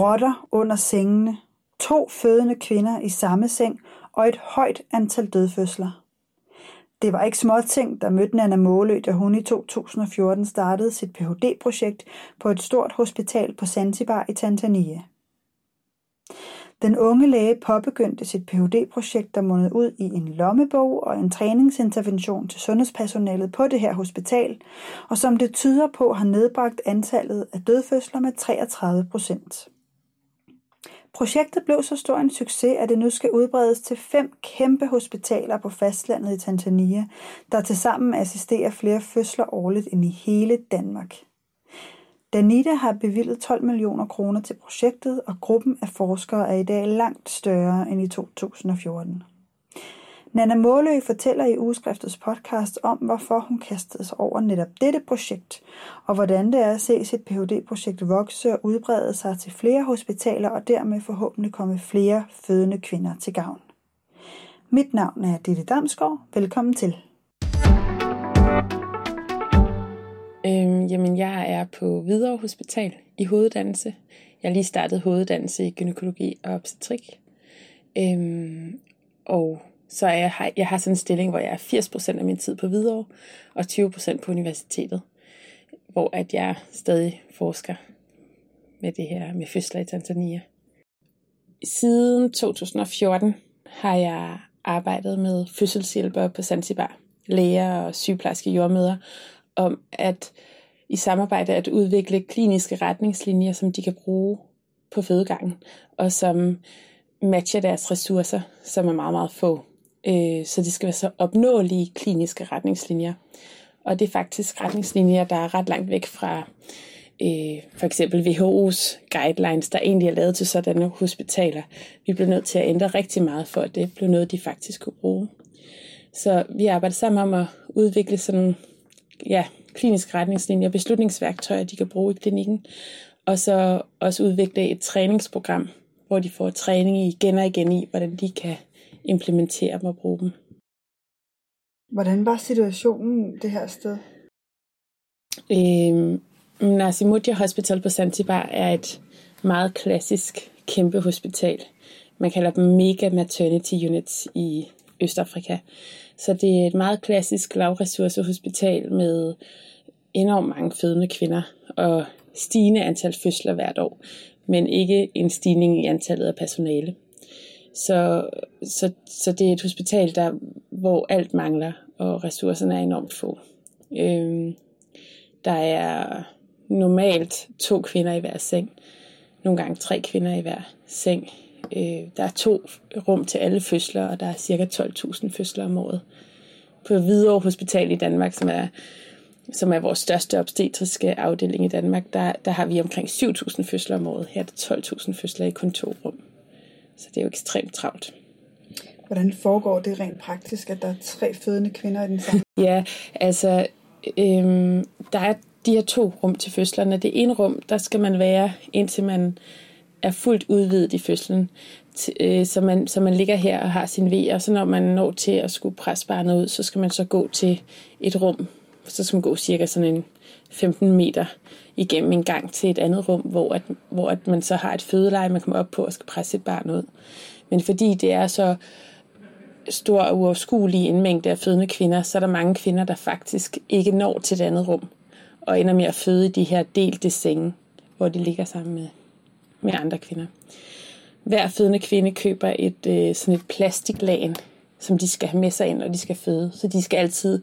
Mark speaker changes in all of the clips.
Speaker 1: rotter under sengene, to fødende kvinder i samme seng og et højt antal dødfødsler. Det var ikke småting, der mødte Nana Målø, da hun i 2014 startede sit Ph.D.-projekt på et stort hospital på Zanzibar i Tanzania. Den unge læge påbegyndte sit Ph.D.-projekt, der mundede ud i en lommebog og en træningsintervention til sundhedspersonalet på det her hospital, og som det tyder på har nedbragt antallet af dødfødsler med 33 procent. Projektet blev så stor en succes, at det nu skal udbredes til fem kæmpe hospitaler på fastlandet i Tanzania, der tilsammen assisterer flere fødsler årligt end i hele Danmark. Danita har bevilget 12 millioner kroner til projektet, og gruppen af forskere er i dag langt større end i 2014. Nana Målø fortæller i Ugeskriftets podcast om, hvorfor hun kastede sig over netop dette projekt, og hvordan det er at se sit Ph.D.-projekt vokse og udbrede sig til flere hospitaler og dermed forhåbentlig komme flere fødende kvinder til gavn. Mit navn er Ditte Damsgaard. Velkommen til.
Speaker 2: Øhm, jamen, jeg er på Hvidovre Hospital i hoveddannelse. Jeg har lige startet hoveddannelse i gynækologi og obstetrik. Øhm, og så er jeg, jeg har sådan en stilling, hvor jeg er 80% af min tid på Hvidovre og 20% på universitetet. Hvor at jeg stadig forsker med det her med fødsler i Tanzania. Siden 2014 har jeg arbejdet med fødselshjælpere på Zanzibar, læger og sygeplejerske jordmøder, om at i samarbejde at udvikle kliniske retningslinjer, som de kan bruge på fødegangen, og som matcher deres ressourcer, som er meget, meget få. Øh, så det skal være så opnåelige kliniske retningslinjer. Og det er faktisk retningslinjer, der er ret langt væk fra øh, for eksempel WHO's guidelines, der egentlig er lavet til sådanne hospitaler. Vi blev nødt til at ændre rigtig meget for, at det blev noget, de faktisk kunne bruge. Så vi arbejder sammen om at udvikle sådan ja, kliniske retningslinjer og beslutningsværktøjer, de kan bruge i klinikken. Og så også udvikle et træningsprogram, hvor de får træning igen og igen i, hvordan de kan implementere dem og bruge dem.
Speaker 1: Hvordan var situationen det her sted?
Speaker 2: Øhm, Nasimudia Hospital på Zanzibar er et meget klassisk kæmpe hospital. Man kalder dem mega maternity units i Østafrika. Så det er et meget klassisk lavressourcehospital med enormt mange fødende kvinder og stigende antal fødsler hvert år, men ikke en stigning i antallet af personale. Så, så, så det er et hospital, der, hvor alt mangler, og ressourcerne er enormt få. Øhm, der er normalt to kvinder i hver seng, nogle gange tre kvinder i hver seng. Øh, der er to rum til alle fødsler, og der er cirka 12.000 fødsler om året. På Hvidovre Hospital i Danmark, som er, som er vores største obstetriske afdeling i Danmark, der, der har vi omkring 7.000 fødsler om året. Her er der 12.000 fødsler i kun to rum. Så det er jo ekstremt travlt.
Speaker 1: Hvordan foregår det rent praktisk, at der er tre fødende kvinder i den samme?
Speaker 2: Ja, altså, øhm, der er de her to rum til fødslerne. Det ene rum, der skal man være, indtil man er fuldt udvidet i fødslen. Øh, så man, så man ligger her og har sin V, og så når man når til at skulle presse barnet ud, så skal man så gå til et rum. Så skal man gå cirka sådan en 15 meter igennem en gang til et andet rum, hvor, at, hvor at man så har et fødeleje, man kommer op på og skal presse et barn ud. Men fordi det er så stor og uoverskuelig en mængde af fødende kvinder, så er der mange kvinder, der faktisk ikke når til et andet rum, og ender med at føde i de her delte senge, hvor de ligger sammen med, med andre kvinder. Hver fødende kvinde køber et øh, sådan et plastiklagen, som de skal have med sig ind, når de skal føde. Så de skal altid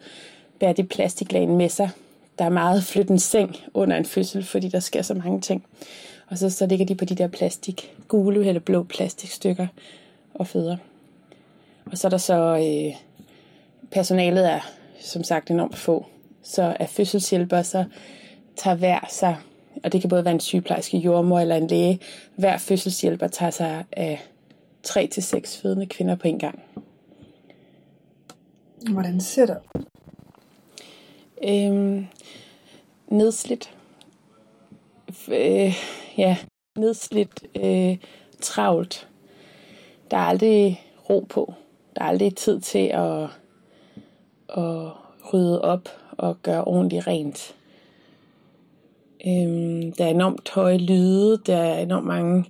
Speaker 2: bære det plastiklagen med sig, der er meget flytte en seng under en fødsel, fordi der sker så mange ting. Og så, så ligger de på de der plastik, gule eller blå plastikstykker og føder. Og så er der så, øh, personalet er som sagt enormt få. Så er fødselshjælper, så tager hver sig, og det kan både være en sygeplejerske, jordmor eller en læge, hver fødselshjælper tager sig af tre til seks fødende kvinder på en gang.
Speaker 1: Hvordan ser det
Speaker 2: Øhm, nedslidt. Øh, ja, nedslidt, øh, travlt. Der er aldrig ro på. Der er aldrig tid til at, at rydde op og gøre ordentligt rent. Øhm, der er enormt høje lyde, der er enormt mange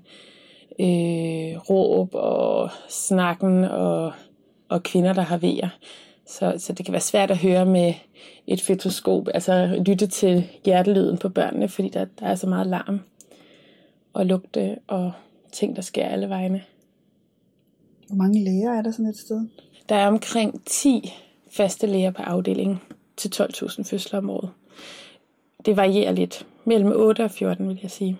Speaker 2: øh, råb og snakken og, og kvinder, der har vejer. Så, så det kan være svært at høre med et fetoskop, altså lytte til hjertelyden på børnene, fordi der, der er så meget larm og lugte og ting, der sker alle vegne.
Speaker 1: Hvor mange læger er der sådan et sted?
Speaker 2: Der er omkring 10 faste læger på afdelingen til 12.000 fødsler om året. Det varierer lidt. Mellem 8 og 14, vil jeg sige.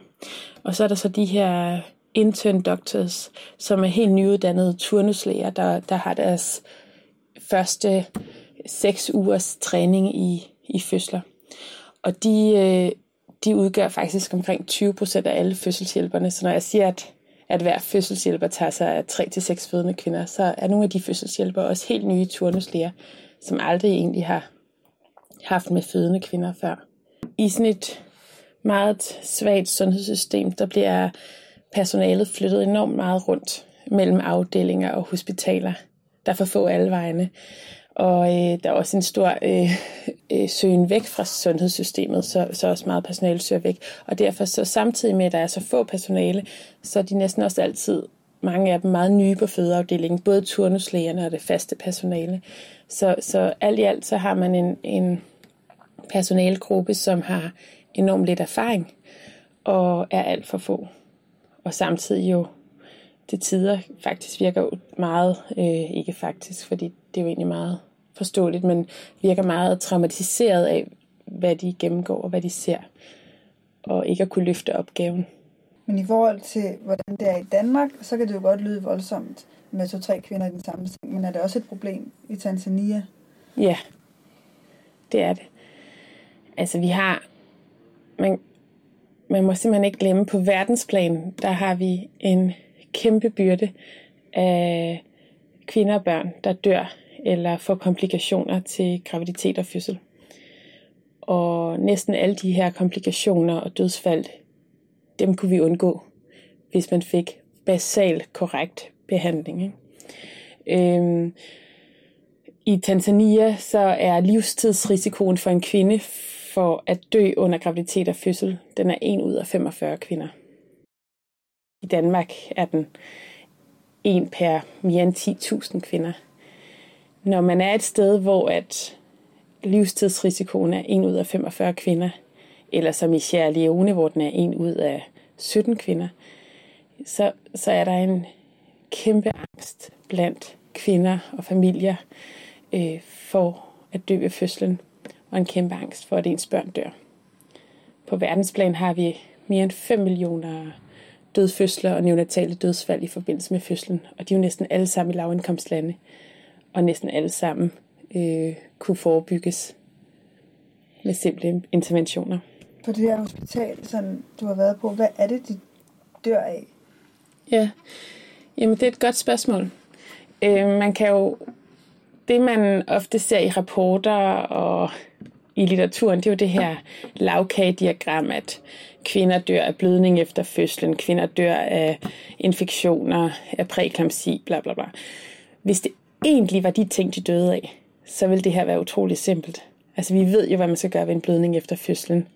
Speaker 2: Og så er der så de her intern doctors, som er helt nyuddannede turnuslæger, der, der har deres første seks ugers træning i, i fødsler. Og de, øh, de udgør faktisk omkring 20% af alle fødselshjælperne. Så når jeg siger, at, at hver fødselshjælper tager sig af 3-6 fødende kvinder, så er nogle af de fødselshjælpere også helt nye turnuslæger, som aldrig egentlig har haft med fødende kvinder før. I sådan et meget svagt sundhedssystem, der bliver personalet flyttet enormt meget rundt mellem afdelinger og hospitaler. Der er for få alle vegne. Og øh, der er også en stor øh, øh, søgen væk fra sundhedssystemet, så, så også meget personale søger væk. Og derfor så samtidig med, at der er så få personale, så er de næsten også altid, mange af dem meget nye på fødeafdelingen, både turnuslægerne og det faste personale. Så, så alt i alt så har man en, en personalegruppe, som har enormt lidt erfaring og er alt for få. Og samtidig jo til tider faktisk virker meget, øh, ikke faktisk, fordi det er jo egentlig meget forståeligt, men virker meget traumatiseret af, hvad de gennemgår og hvad de ser, og ikke at kunne løfte opgaven.
Speaker 1: Men i forhold til, hvordan det er i Danmark, så kan det jo godt lyde voldsomt med to-tre kvinder i den samme seng, men er det også et problem i Tanzania?
Speaker 2: Ja, det er det. Altså vi har, man, man må simpelthen ikke glemme, på verdensplan, der har vi en kæmpe byrde af kvinder og børn, der dør eller får komplikationer til graviditet og fødsel. Og næsten alle de her komplikationer og dødsfald, dem kunne vi undgå, hvis man fik basal korrekt behandling. Ikke? Øhm, I Tanzania så er livstidsrisikoen for en kvinde for at dø under graviditet og fødsel, den er 1 ud af 45 kvinder. I Danmark er den en per mere end 10.000 kvinder. Når man er et sted, hvor at livstidsrisikoen er 1 ud af 45 kvinder, eller som i Sierra Leone, hvor den er 1 ud af 17 kvinder, så, så er der en kæmpe angst blandt kvinder og familier øh, for at dø ved fødslen, og en kæmpe angst for, at ens børn dør. På verdensplan har vi mere end 5 millioner dødfødsler og neonatale dødsfald i forbindelse med fødslen, og de er jo næsten alle sammen i lavindkomstlande, og næsten alle sammen øh, kunne forebygges med simple interventioner.
Speaker 1: På det her hospital, som du har været på, hvad er det, de dør af?
Speaker 2: Ja, jamen det er et godt spørgsmål. Øh, man kan jo, det man ofte ser i rapporter og i litteraturen, det er jo det her lavkagediagram, at kvinder dør af blødning efter fødslen, kvinder dør af infektioner, af præeklamsi, bla bla bla. Hvis det egentlig var de ting, de døde af, så ville det her være utrolig simpelt. Altså vi ved jo, hvad man skal gøre ved en blødning efter fødslen.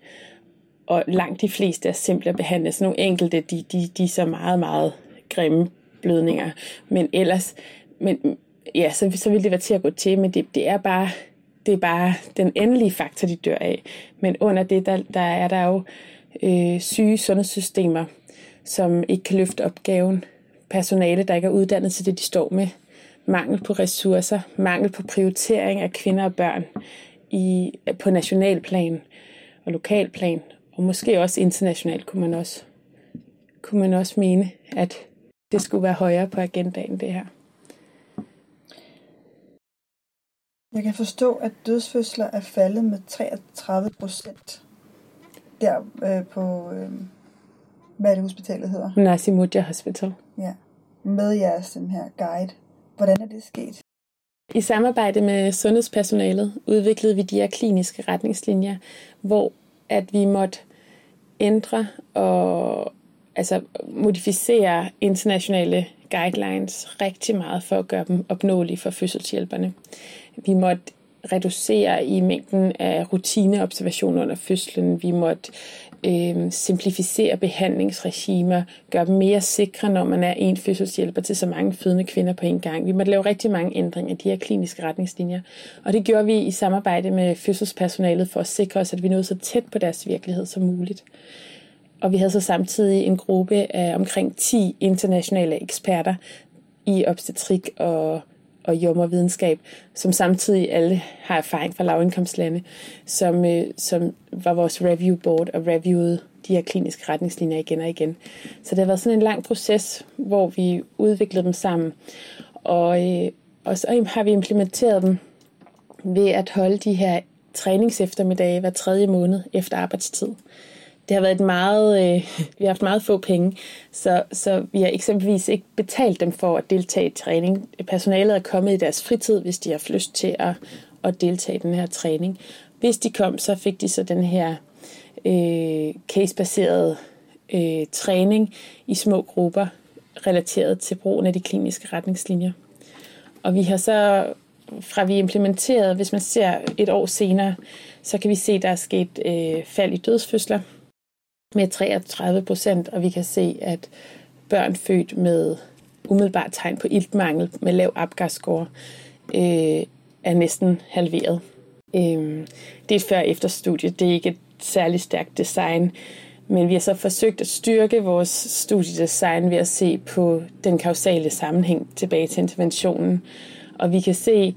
Speaker 2: Og langt de fleste er simple at behandle. Så nogle enkelte, de, de, de er så meget, meget grimme blødninger. Men ellers, men, ja, så, så ville det være til at gå til, men det, det er bare det er bare den endelige faktor, de dør af. Men under det, der, der er der jo øh, syge sundhedssystemer, som ikke kan løfte opgaven. Personale, der ikke er uddannet til det, de står med. Mangel på ressourcer, mangel på prioritering af kvinder og børn i, på nationalplan og lokalplan, og måske også internationalt kunne man også, kunne man også mene, at det skulle være højere på agendaen, det her.
Speaker 1: Jeg kan forstå, at dødsfødsler er faldet med 33 procent der øh, på, øh, hvad er det hospitalet hedder?
Speaker 2: Nasimudia Hospital.
Speaker 1: Ja, med jeres den her guide. Hvordan er det sket?
Speaker 2: I samarbejde med sundhedspersonalet udviklede vi de her kliniske retningslinjer, hvor at vi måtte ændre og altså modificere internationale guidelines rigtig meget for at gøre dem opnåelige for fødselshjælperne. Vi måtte reducere i mængden af rutineobservationer under fødslen. Vi måtte øh, simplificere behandlingsregimer, gøre dem mere sikre, når man er en fødselshjælper til så mange fødende kvinder på en gang. Vi måtte lave rigtig mange ændringer i de her kliniske retningslinjer. Og det gjorde vi i samarbejde med fødselspersonalet for at sikre os, at vi nåede så tæt på deres virkelighed som muligt. Og vi havde så samtidig en gruppe af omkring 10 internationale eksperter i obstetrik og og jommervidenskab, som samtidig alle har erfaring fra lavindkomstlande, som, øh, som var vores review board og reviewede de her kliniske retningslinjer igen og igen. Så det har været sådan en lang proces, hvor vi udviklede dem sammen. Og, øh, og så har vi implementeret dem ved at holde de her træningseftermiddage hver tredje måned efter arbejdstid det har været et meget, øh, vi har haft meget få penge, så, så vi har eksempelvis ikke betalt dem for at deltage i træning. Personalet er kommet i deres fritid, hvis de har lyst til at, at deltage i den her træning. Hvis de kom, så fik de så den her øh, casebaserede øh, træning i små grupper, relateret til brugen af de kliniske retningslinjer. Og vi har så, fra vi implementerede, hvis man ser et år senere, så kan vi se, at der er sket øh, fald i dødsfødsler med 33 procent, og vi kan se, at børn født med umiddelbart tegn på iltmangel med lav Apgar-score øh, er næsten halveret. Øh, det er et før-efter studie. Det er ikke et særligt stærkt design, men vi har så forsøgt at styrke vores studiedesign ved at se på den kausale sammenhæng tilbage til interventionen. Og vi kan se,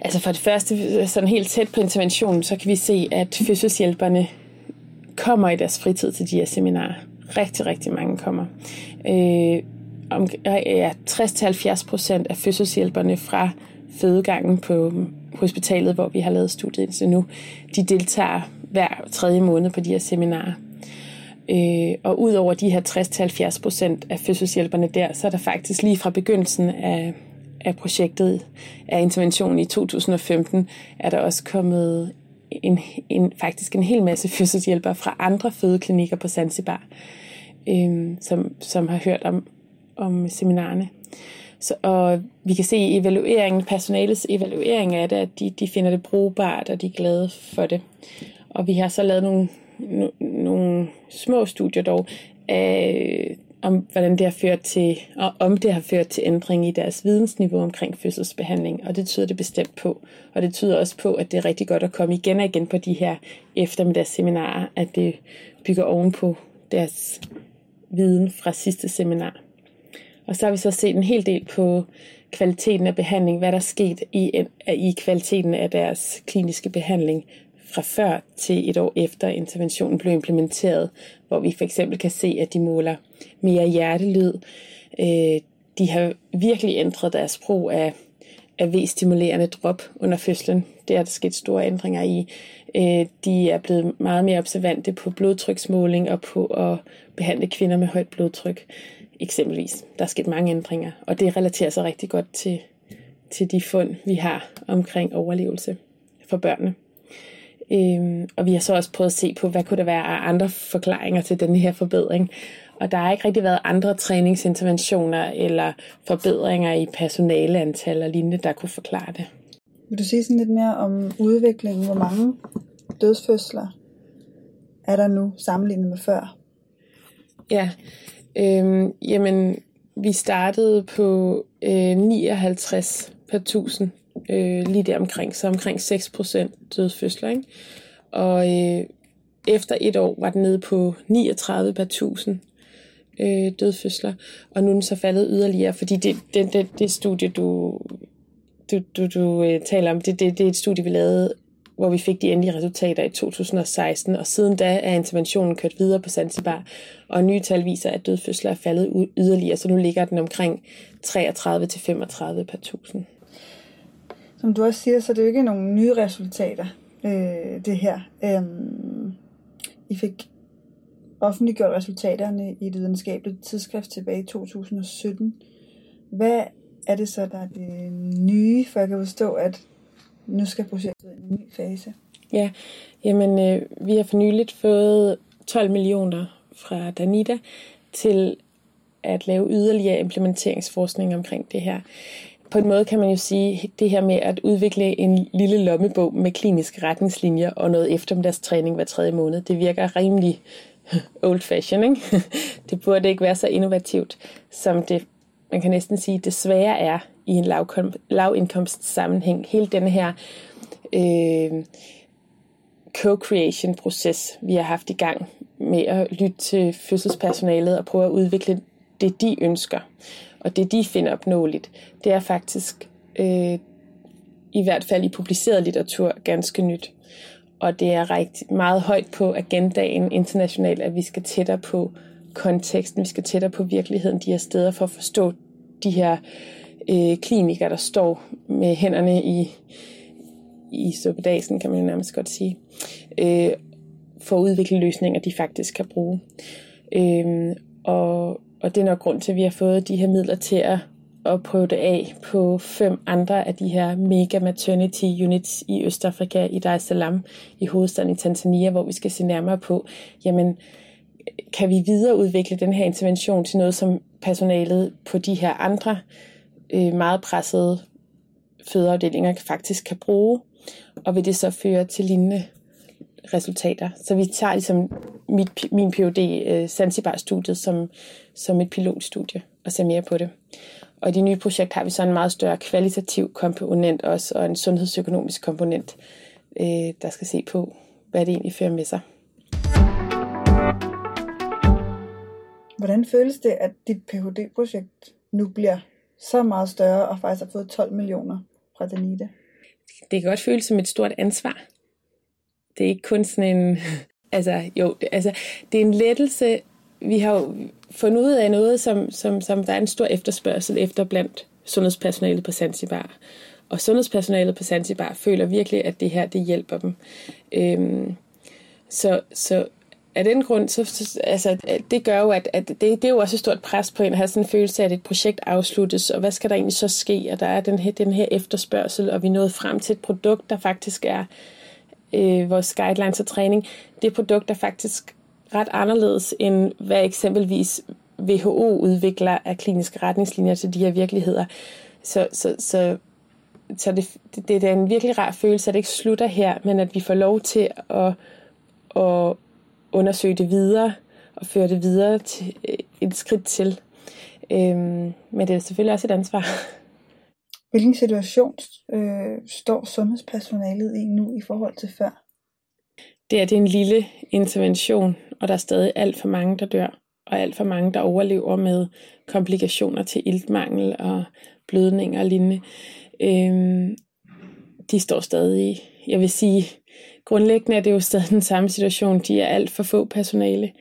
Speaker 2: altså for det første, sådan helt tæt på interventionen, så kan vi se, at fødselshjælperne kommer i deres fritid til de her seminarer. Rigtig, rigtig mange kommer. Øh, om, øh, ja, 60-70 procent af fødselshjælperne fra fødegangen på hospitalet, hvor vi har lavet studiet indtil nu, de deltager hver tredje måned på de her seminarer. Øh, og ud over de her 60-70 procent af fødselshjælperne der, så er der faktisk lige fra begyndelsen af, af projektet, af interventionen i 2015, er der også kommet en, en, faktisk en hel masse fødselshjælpere fra andre fødeklinikker på Zanzibar, øh, som, som har hørt om, om seminarerne. Så, og vi kan se i evalueringen, personalets evaluering af det, at de, de finder det brugbart, og de er glade for det. Og vi har så lavet nogle, no, nogle små studier dog af om hvordan det har ført til, og om det har ført til ændring i deres vidensniveau omkring fødselsbehandling, og det tyder det bestemt på. Og det tyder også på, at det er rigtig godt at komme igen og igen på de her eftermiddagsseminarer, at det bygger ovenpå deres viden fra sidste seminar. Og så har vi så set en hel del på kvaliteten af behandling, hvad der er sket i, i kvaliteten af deres kliniske behandling fra før til et år efter interventionen blev implementeret, hvor vi for eksempel kan se, at de måler mere hjertelyd. Øh, de har virkelig ændret deres brug af, af V-stimulerende drop under fødslen. Det er der sket store ændringer i. Øh, de er blevet meget mere observante på blodtryksmåling og på at behandle kvinder med højt blodtryk, eksempelvis. Der er sket mange ændringer, og det relaterer sig rigtig godt til, til de fund, vi har omkring overlevelse for børnene. Øhm, og vi har så også prøvet at se på, hvad kunne der være af andre forklaringer til den her forbedring. Og der har ikke rigtig været andre træningsinterventioner eller forbedringer i personaleantal og lignende, der kunne forklare det.
Speaker 1: Vil du sige sådan lidt mere om udviklingen? Hvor mange dødsfødsler er der nu sammenlignet med før?
Speaker 2: Ja, øhm, jamen vi startede på øh, 59 per 1000 øh, lige der omkring, så omkring 6% dødsfødsler. Ikke? Og øh, efter et år var den nede på 39 per 1000 øh, dødfødsler, og nu er den så faldet yderligere, fordi det, det, det, det studie, du, du, du, du øh, taler om, det, det, det er et studie, vi lavede, hvor vi fik de endelige resultater i 2016, og siden da er interventionen kørt videre på Zanzibar, og nye tal viser, at dødfødsler er faldet yderligere, så nu ligger den omkring 33-35 per 1000
Speaker 1: som du også siger, så er det jo ikke nogle nye resultater, øh, det her. Øhm, I fik offentliggjort resultaterne i det videnskabelige tidsskrift tilbage i 2017. Hvad er det så, der er det nye, for jeg kan forstå, at nu skal projektet i en ny fase?
Speaker 2: Ja, jamen øh, vi har for nyligt fået 12 millioner fra Danida til at lave yderligere implementeringsforskning omkring det her på en måde kan man jo sige, det her med at udvikle en lille lommebog med kliniske retningslinjer og noget eftermiddagstræning hver tredje måned, det virker rimelig old fashion, ikke? Det burde ikke være så innovativt, som det, man kan næsten sige, desværre er i en lavindkomst sammenhæng. Hele den her øh, co-creation-proces, vi har haft i gang med at lytte til fødselspersonalet og prøve at udvikle det, de ønsker, og det, de finder opnåeligt, det er faktisk øh, i hvert fald i publiceret litteratur ganske nyt. Og det er rigtig meget højt på agendaen internationalt, at vi skal tættere på konteksten, vi skal tættere på virkeligheden de her steder for at forstå de her øh, klinikere, der står med hænderne i, i suppedasen, kan man jo nærmest godt sige, øh, for at udvikle løsninger, de faktisk kan bruge. Øh, og, og det er nok grund til, at vi har fået de her midler til at, at prøve det af på fem andre af de her mega maternity units i Østafrika, i Dar es Salaam, i hovedstaden i Tanzania, hvor vi skal se nærmere på, jamen, kan vi videreudvikle den her intervention til noget, som personalet på de her andre øh, meget pressede fødeafdelinger faktisk kan bruge, og vil det så føre til lignende resultater. Så vi tager ligesom mit, min PhD øh, Zanzibar-studiet som, som et pilotstudie og ser mere på det. Og i det nye projekt har vi så en meget større kvalitativ komponent også, og en sundhedsøkonomisk komponent, øh, der skal se på, hvad det egentlig fører med sig.
Speaker 1: Hvordan føles det, at dit Ph.D.-projekt nu bliver så meget større og faktisk har fået 12 millioner fra Danita?
Speaker 2: Det kan godt føles som et stort ansvar. Det er ikke kun sådan en... altså, jo, det, altså, det er en lettelse. Vi har jo fundet ud af noget, som, som, som der er en stor efterspørgsel efter blandt sundhedspersonalet på Zanzibar. Og sundhedspersonalet på Zanzibar føler virkelig, at det her, det hjælper dem. Øhm, så, så af den grund, så, altså, det gør jo, at, at det, det er jo også et stort pres på en at have sådan en følelse af, at et projekt afsluttes, og hvad skal der egentlig så ske? Og der er den her, den her efterspørgsel, og vi er nået frem til et produkt, der faktisk er øh, vores guidelines og træning. Det er produkt, er faktisk ret anderledes end hvad eksempelvis WHO udvikler af kliniske retningslinjer til de her virkeligheder. Så, så, så, så det, det, det er en virkelig rar følelse, at det ikke slutter her, men at vi får lov til at, at undersøge det videre og føre det videre til øh, et skridt til. Øhm, men det er selvfølgelig også et ansvar.
Speaker 1: Hvilken situation øh, står sundhedspersonalet i nu i forhold til før?
Speaker 2: Det er, det er en lille intervention, og der er stadig alt for mange, der dør, og alt for mange, der overlever med komplikationer til iltmangel og blødninger og lignende. Øhm, de står stadig, jeg vil sige, grundlæggende er det jo stadig den samme situation. De er alt for få personale.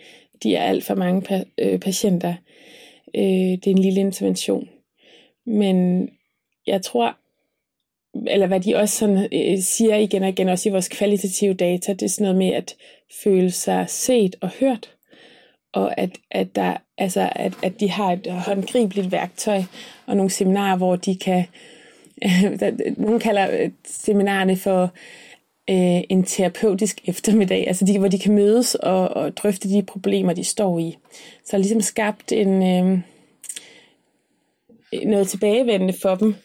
Speaker 2: De er alt for mange pa- øh, patienter. Øh, det er en lille intervention. Men jeg tror, eller hvad de også sådan, øh, siger igen og igen, også i vores kvalitative data, det er sådan noget med at føle sig set og hørt, og at, at, der, altså, at, at de har et håndgribeligt værktøj og nogle seminarer, hvor de kan, øh, nogen kalder seminarerne for øh, en terapeutisk eftermiddag, altså de, hvor de kan mødes og, og drøfte de problemer, de står i. Så ligesom skabt en, øh, noget tilbagevendende for dem,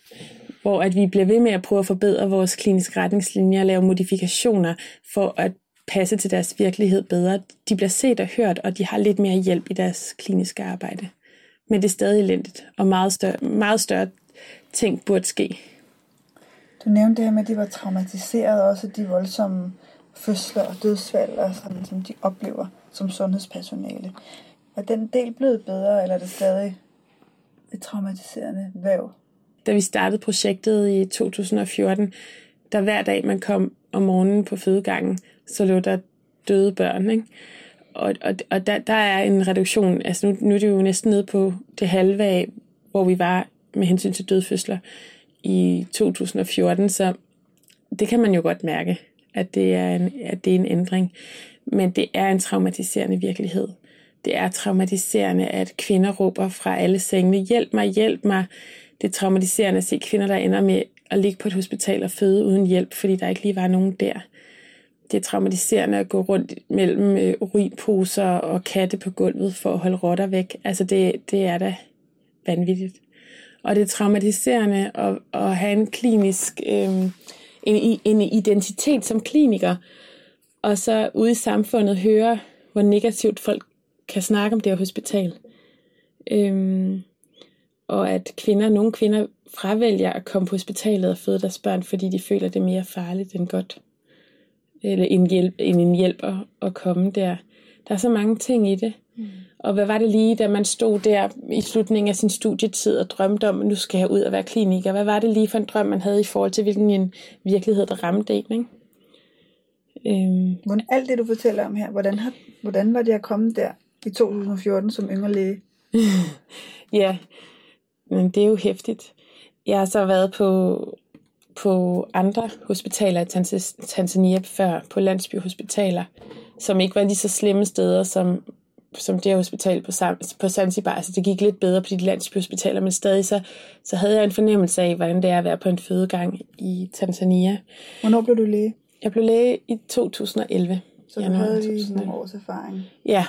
Speaker 2: hvor at vi bliver ved med at prøve at forbedre vores kliniske retningslinjer og lave modifikationer for at passe til deres virkelighed bedre. De bliver set og hørt, og de har lidt mere hjælp i deres kliniske arbejde. Men det er stadig elendigt, og meget større, meget større ting burde ske.
Speaker 1: Du nævnte det her med, at de var traumatiseret, også de voldsomme fødsler og dødsfald, og sådan, som de oplever som sundhedspersonale. Er den del blevet bedre, eller er det stadig et traumatiserende væv?
Speaker 2: Da vi startede projektet i 2014, der hver dag man kom om morgenen på fødegangen, så lå der døde børn. Ikke? Og, og, og der, der er en reduktion, altså nu, nu er det jo næsten nede på det halve af, hvor vi var med hensyn til dødfødsler i 2014, så det kan man jo godt mærke, at det er en, at det er en ændring. Men det er en traumatiserende virkelighed. Det er traumatiserende, at kvinder råber fra alle sengene, hjælp mig, hjælp mig. Det er traumatiserende at se kvinder, der ender med at ligge på et hospital og føde uden hjælp, fordi der ikke lige var nogen der. Det er traumatiserende at gå rundt mellem øh, urinposer og katte på gulvet for at holde rotter væk. Altså det, det er da vanvittigt. Og det er traumatiserende at, at have en klinisk, øh, en, en identitet som kliniker, og så ude i samfundet høre, hvor negativt folk kan snakke om det her hospital. Øhm, og at kvinder, nogle kvinder fravælger at komme på hospitalet og føde deres børn, fordi de føler det er mere farligt end godt. Eller en hjælp, end en hjælp at, at komme der. Der er så mange ting i det. Mm. Og hvad var det lige, da man stod der i slutningen af sin studietid og drømte om, at nu skal jeg ud og være kliniker? Hvad var det lige for en drøm, man havde i forhold til, hvilken en virkelighed, der ramte en? Ikke?
Speaker 1: Øhm. Hvordan, alt det, du fortæller om her, hvordan, har, hvordan var det at komme der i 2014 som yngre læge?
Speaker 2: ja, men det er jo hæftigt. Jeg har så været på, på andre hospitaler i Tanzania før, på landsbyhospitaler, som ikke var lige så slemme steder som, som det her hospital på, på Zanzibar. Altså det gik lidt bedre på de landsbyhospitaler, men stadig så, så havde jeg en fornemmelse af, hvordan det er at være på en fødegang i Tanzania.
Speaker 1: Hvornår blev du læge?
Speaker 2: Jeg blev læge i 2011.
Speaker 1: Så du havde lige nogle års erfaring?
Speaker 2: Ja,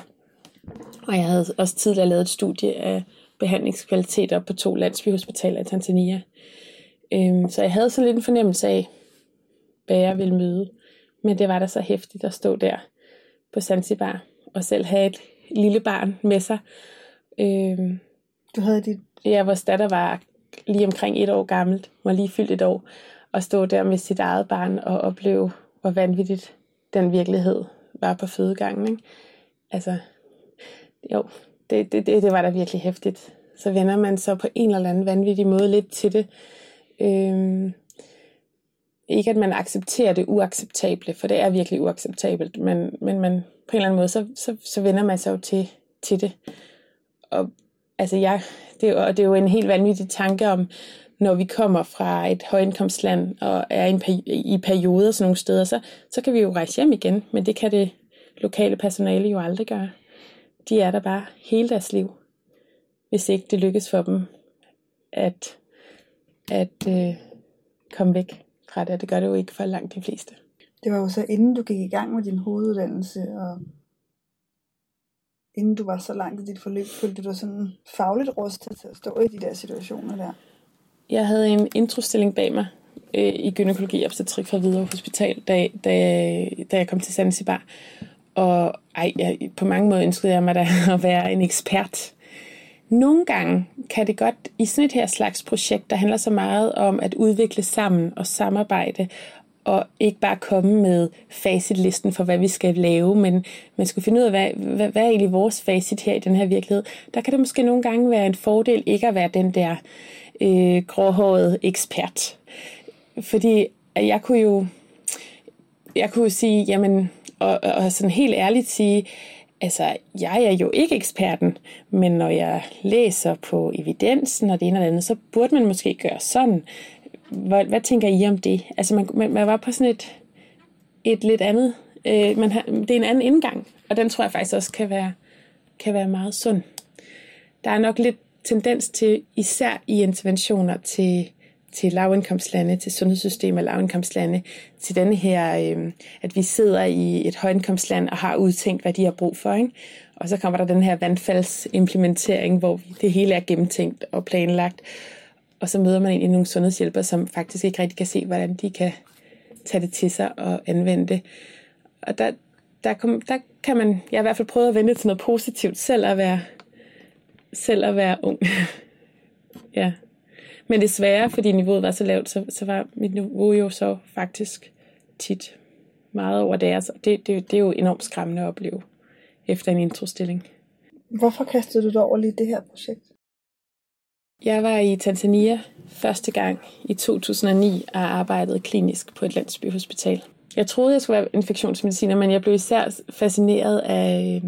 Speaker 2: og jeg havde også tidligere lavet et studie af behandlingskvaliteter på to landsbyhospitaler i Tanzania. Øhm, så jeg havde så lidt en fornemmelse af, hvad jeg ville møde. Men det var da så hæftigt at stå der på Zanzibar og selv have et lille barn med sig. Øhm,
Speaker 1: du havde dit...
Speaker 2: Ja, vores datter var lige omkring et år gammelt, var lige fyldt et år, og stå der med sit eget barn og opleve, hvor vanvittigt den virkelighed var på fødegangen. Ikke? Altså, jo, det, det, det, det var da virkelig hæftigt. Så vender man så på en eller anden vanvittig måde lidt til det. Øhm, ikke at man accepterer det uacceptable, for det er virkelig uacceptabelt, men, men man, på en eller anden måde, så, så, så vender man sig jo til, til det. Og altså jeg, det, og det er jo en helt vanvittig tanke om, når vi kommer fra et højindkomstland og er i, en, i perioder sådan nogle steder, så, så kan vi jo rejse hjem igen, men det kan det lokale personale jo aldrig gøre de er der bare hele deres liv, hvis ikke det lykkes for dem at, at øh, komme væk fra det. Det gør det jo ikke for langt de fleste.
Speaker 1: Det var jo så inden du gik i gang med din hoveduddannelse, og inden du var så langt i dit forløb, følte du dig sådan fagligt rustet til at stå i de der situationer der?
Speaker 2: Jeg havde en introstilling bag mig øh, i gynækologi og obstetrik fra Hvidovre Hospital, da, da, da jeg kom til Zanzibar. Og ej, jeg, på mange måder ønskede jeg mig da at være en ekspert. Nogle gange kan det godt, i sådan et her slags projekt, der handler så meget om at udvikle sammen og samarbejde, og ikke bare komme med facitlisten for, hvad vi skal lave, men man skal finde ud af, hvad, hvad, hvad er egentlig vores facit her i den her virkelighed. Der kan det måske nogle gange være en fordel ikke at være den der øh, gråhårede ekspert. Fordi jeg kunne jo jeg kunne sige, jamen og, og sådan helt ærligt sige, altså, jeg er jo ikke eksperten, men når jeg læser på evidensen og det ene og det andet, så burde man måske gøre sådan. Hvad, hvad tænker I om det? Altså, man, man, man var på sådan et, et lidt andet, øh, man har, det er en anden indgang, og den tror jeg faktisk også kan være, kan være meget sund. Der er nok lidt tendens til, især i interventioner til til lavindkomstlande, til sundhedssystemer lavindkomstlande, til den her, øh, at vi sidder i et højindkomstland og har udtænkt, hvad de har brug for. Ikke? Og så kommer der den her vandfaldsimplementering, hvor det hele er gennemtænkt og planlagt. Og så møder man egentlig nogle sundhedshjælpere, som faktisk ikke rigtig kan se, hvordan de kan tage det til sig og anvende det. Og der, der, kom, der kan man, jeg har i hvert fald prøvet at vende til noget positivt, selv at være, selv at være ung. ja. Men desværre, fordi niveauet var så lavt, så, så var mit niveau jo så faktisk tit meget over deres. Det, det, det er jo enormt skræmmende at opleve efter en introstilling.
Speaker 1: Hvorfor kastede du dig over lige det her projekt?
Speaker 2: Jeg var i Tanzania første gang i 2009 og arbejdede klinisk på et landsbyhospital. Jeg troede, jeg skulle være infektionsmediciner, men jeg blev især fascineret af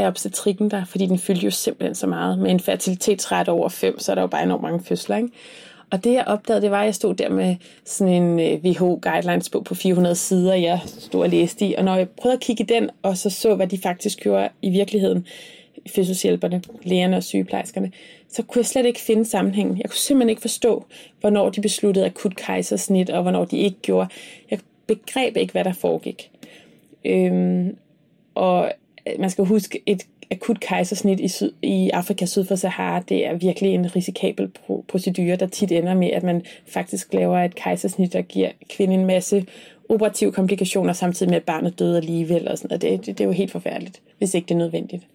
Speaker 2: af obstetrikken der, fordi den fyldte jo simpelthen så meget. Med en fertilitetsret over 5, så er der jo bare enormt mange fødsler, ikke? Og det jeg opdagede, det var, at jeg stod der med sådan en øh, WHO guidelines bog på 400 sider, jeg stod og læste i. Og når jeg prøvede at kigge i den, og så så, hvad de faktisk gjorde i virkeligheden, fødselshjælperne, lægerne og sygeplejerskerne, så kunne jeg slet ikke finde sammenhængen. Jeg kunne simpelthen ikke forstå, hvornår de besluttede akut kejsersnit, og hvornår de ikke gjorde. Jeg begreb ikke, hvad der foregik. Øhm, og Øh, man skal huske, et, akut kejsersnit i, syd, i Afrika syd for Sahara, det er virkelig en risikabel procedure, der tit ender med, at man faktisk laver et kejsersnit, der giver kvinden en masse operative komplikationer, samtidig med, at barnet døde alligevel. Og sådan, og det, det, det er jo helt forfærdeligt, hvis ikke det er nødvendigt.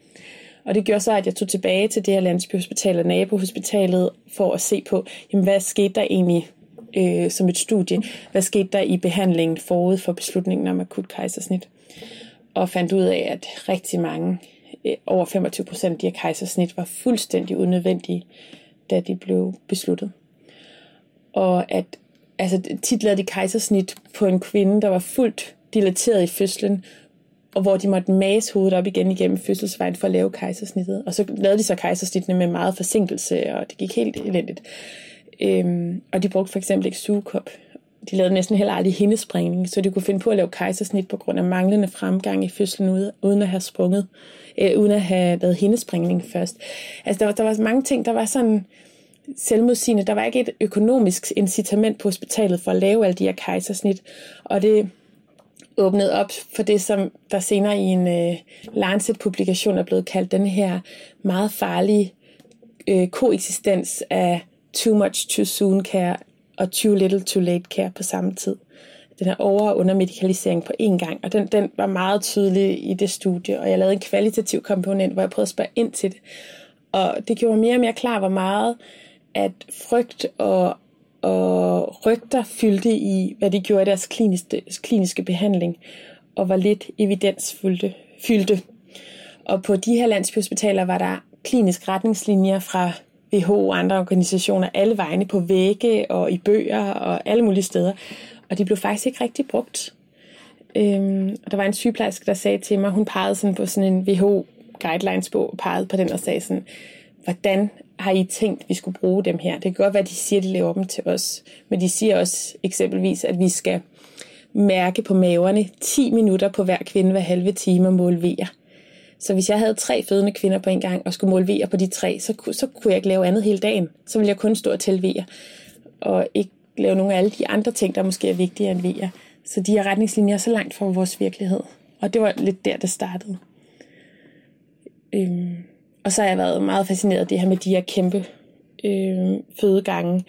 Speaker 2: Og det gjorde så, at jeg tog tilbage til det her landsbyhospital og nabohospitalet for at se på, jamen, hvad skete der egentlig øh, som et studie? Hvad skete der i behandlingen forud for beslutningen om akut kejsersnit? Og fandt ud af, at rigtig mange, øh, over 25 procent af de her kejsersnit, var fuldstændig unødvendige, da de blev besluttet. Og at altså, tit lavede de kejsersnit på en kvinde, der var fuldt dilateret i fødslen, og hvor de måtte mase hovedet op igen igennem fødselsvejen for at lave kejsersnittet. Og så lavede de så kejsersnittene med meget forsinkelse, og det gik helt elendigt. Øhm, og de brugte for eksempel ikke sugekop. De lavede næsten heller aldrig hindespringning, så de kunne finde på at lave kejsersnit på grund af manglende fremgang i fødslen, uden at have sprunget, øh, uden at have lavet hindespringning først. Altså der var, der var mange ting, der var sådan selvmodsigende. Der var ikke et økonomisk incitament på hospitalet for at lave alle de her kejsersnit, og det åbnede op for det, som der senere i en øh, Lancet-publikation er blevet kaldt den her meget farlige øh, koeksistens af too much too soon care og too little too late care på samme tid. Den her over- og undermedikalisering på én gang, og den, den var meget tydelig i det studie, og jeg lavede en kvalitativ komponent, hvor jeg prøvede at spørge ind til det. Og det gjorde mere og mere klar, hvor meget at frygt og og rygter fyldte i, hvad de gjorde i deres kliniske, kliniske behandling, og var lidt evidensfyldte. Fyldte. Og på de her landsbyhospitaler var der klinisk retningslinjer fra WHO og andre organisationer alle vegne på vægge og i bøger og alle mulige steder. Og de blev faktisk ikke rigtig brugt. Øhm, og der var en sygeplejerske, der sagde til mig, hun pegede sådan på sådan en WHO guidelines bog, pegede på den og sagde sådan, hvordan har I tænkt, at vi skulle bruge dem her? Det kan godt være, at de siger, at de laver dem til os. Men de siger også eksempelvis, at vi skal mærke på maverne 10 minutter på hver kvinde hver halve time og måle vejer. Så hvis jeg havde tre fødende kvinder på en gang og skulle måle vejer på de tre, så, så kunne jeg ikke lave andet hele dagen. Så ville jeg kun stå og tælle vejer. Og ikke lave nogle af alle de andre ting, der måske er vigtigere end vejer. Så de her retningslinjer er så langt fra vores virkelighed. Og det var lidt der, det startede. Øhm. Og så har jeg været meget fascineret af det her med de her kæmpe øh, fødegange,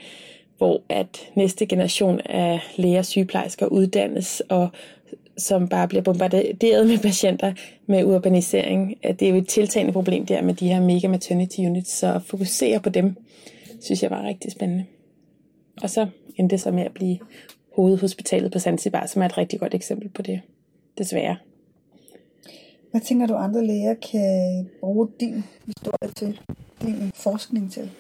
Speaker 2: hvor at næste generation af læger og sygeplejersker uddannes, og som bare bliver bombarderet med patienter med urbanisering. Det er jo et tiltagende problem der med de her mega maternity units, så at fokusere på dem, synes jeg var rigtig spændende. Og så endte det så med at blive hovedhospitalet på Zanzibar, som er et rigtig godt eksempel på det, desværre.
Speaker 1: Hvad tænker du, andre læger kan bruge din historie til, din forskning til?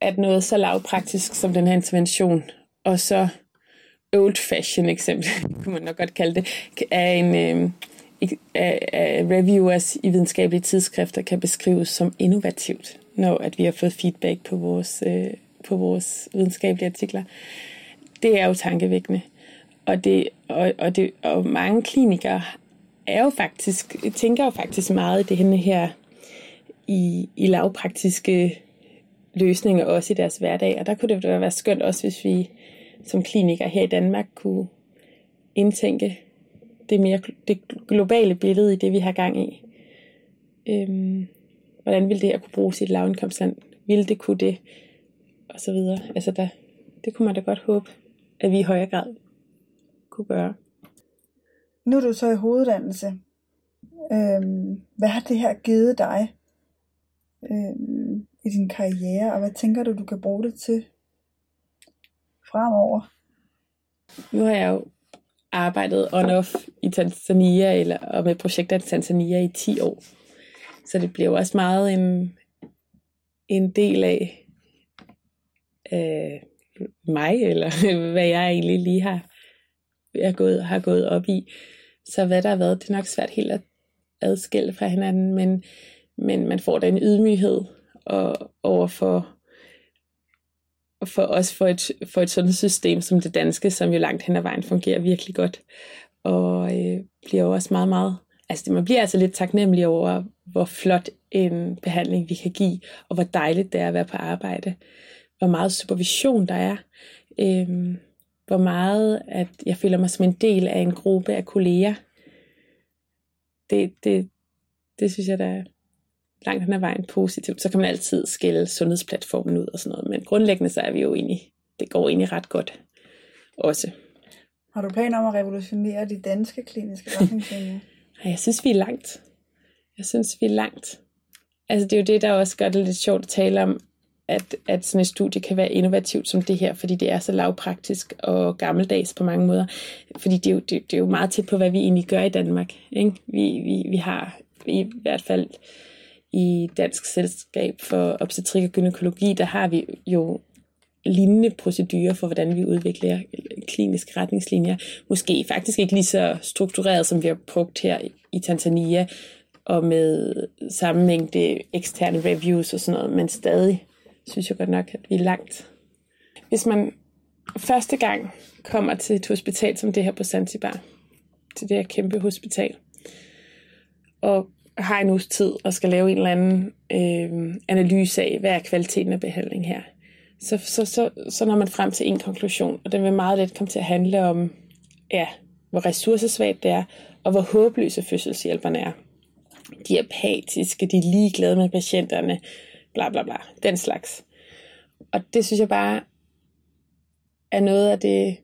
Speaker 2: At noget så lavpraktisk som den her intervention, og så old fashion eksempel, kunne man nok godt kalde det, af en, øh, af, af reviewers i videnskabelige tidsskrifter kan beskrives som innovativt, når at vi har fået feedback på vores, øh, på vores videnskabelige artikler. Det er jo tankevækkende. Og, det, og, og, det, og mange klinikere er jo faktisk, tænker jo faktisk meget i det her i, i lavpraktiske løsninger også i deres hverdag. Og der kunne det være skønt også, hvis vi som kliniker her i Danmark kunne indtænke det mere det globale billede i det, vi har gang i. Øhm, hvordan ville det her kunne bruge i et lavindkomstland? Ville det kunne det? Og så videre. Altså der, det kunne man da godt håbe, at vi i højere grad kunne gøre.
Speaker 1: Nu er du så i hoveduddannelse. Øhm, hvad har det her givet dig øhm, i din karriere, og hvad tænker du, du kan bruge det til fremover?
Speaker 2: Nu har jeg jo arbejdet on-off i Tanzania, eller, og med projekter i Tanzania i 10 år. Så det bliver jo også meget en, en del af øh, mig, eller hvad jeg egentlig lige har, jeg gået, har gået op i. Så hvad der har været, det er nok svært helt at adskille fra hinanden, men, men man får da en ydmyghed og, over for, for os for et, for et sådan system som det danske, som jo langt hen ad vejen fungerer virkelig godt. Og øh, bliver jo også meget, meget... Altså man bliver altså lidt taknemmelig over, hvor flot en behandling vi kan give, og hvor dejligt det er at være på arbejde. Hvor meget supervision der er. Øh, hvor meget at jeg føler mig som en del af en gruppe af kolleger. Det, det, det synes jeg, der langt hen ad vejen positivt. Så kan man altid skille sundhedsplatformen ud og sådan noget. Men grundlæggende så er vi jo egentlig, det går egentlig ret godt også.
Speaker 1: Har du planer om at revolutionere de danske kliniske retningslinjer?
Speaker 2: jeg synes, vi er langt. Jeg synes, vi er langt. Altså, det er jo det, der også gør det lidt sjovt at tale om, at, at sådan et studie kan være innovativt som det her, fordi det er så lavpraktisk og gammeldags på mange måder. Fordi det er jo, det, det er jo meget tæt på, hvad vi egentlig gør i Danmark. Ikke? Vi, vi, vi har i hvert fald i Dansk Selskab for Obstetrik og Gynækologi, der har vi jo lignende procedurer for, hvordan vi udvikler kliniske retningslinjer. Måske faktisk ikke lige så struktureret, som vi har brugt her i Tanzania, og med samme mængde eksterne reviews og sådan noget, men stadig synes jeg godt nok, at vi er langt. Hvis man første gang kommer til et hospital som det her på Zanzibar, til det her kæmpe hospital, og har en uges tid og skal lave en eller anden øh, analyse af, hvad er kvaliteten af behandling her, så, så, så, så når man frem til en konklusion, og den vil meget let komme til at handle om, ja, hvor ressourcesvagt det er, og hvor håbløse fødselshjælperne er. De er apatiske, de er ligeglade med patienterne, bla bla bla, den slags. Og det synes jeg bare er noget af det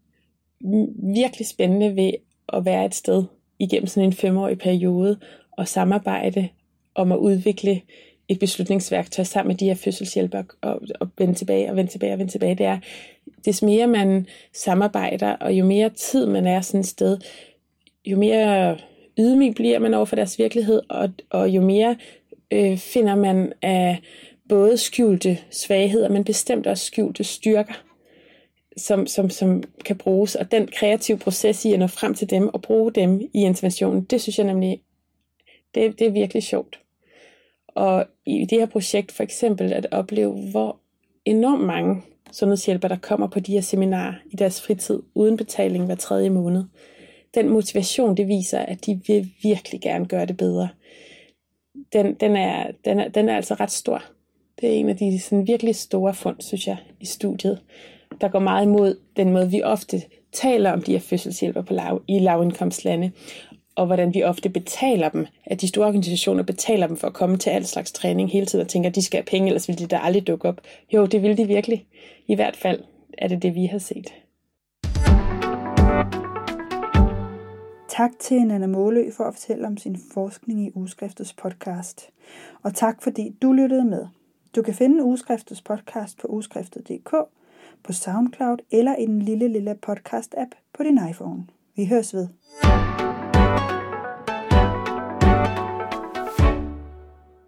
Speaker 2: virkelig spændende ved at være et sted igennem sådan en femårig periode at samarbejde om at udvikle et beslutningsværktøj sammen med de her fødselshjælper og, og vende tilbage og vende tilbage og vende tilbage. Det er, des mere man samarbejder, og jo mere tid man er sådan et sted, jo mere ydmyg bliver man over for deres virkelighed, og, og jo mere øh, finder man af både skjulte svagheder, men bestemt også skjulte styrker, som, som, som kan bruges. Og den kreative proces i at nå frem til dem og bruge dem i interventionen, det synes jeg nemlig, det, det er virkelig sjovt. Og i det her projekt for eksempel at opleve, hvor enormt mange sundhedshjælpere, der kommer på de her seminarer i deres fritid uden betaling hver tredje måned. Den motivation, det viser, at de vil virkelig gerne gøre det bedre. Den, den, er, den, er, den er altså ret stor. Det er en af de sådan virkelig store fund, synes jeg, i studiet, der går meget imod den måde, vi ofte taler om de her fødselshjælper på lav, i lavindkomstlande, og hvordan vi ofte betaler dem, at de store organisationer betaler dem for at komme til al slags træning hele tiden og tænker, at de skal have penge, ellers vil de da aldrig dukke op. Jo, det vil de virkelig. I hvert fald er det det, vi har set.
Speaker 1: Tak til Nana Målø for at fortælle om sin forskning i Ugeskriftets podcast. Og tak fordi du lyttede med. Du kan finde Ugeskriftets podcast på ugeskriftet.dk, på SoundCloud eller i den lille lille podcast-app på din iPhone. Vi høres ved.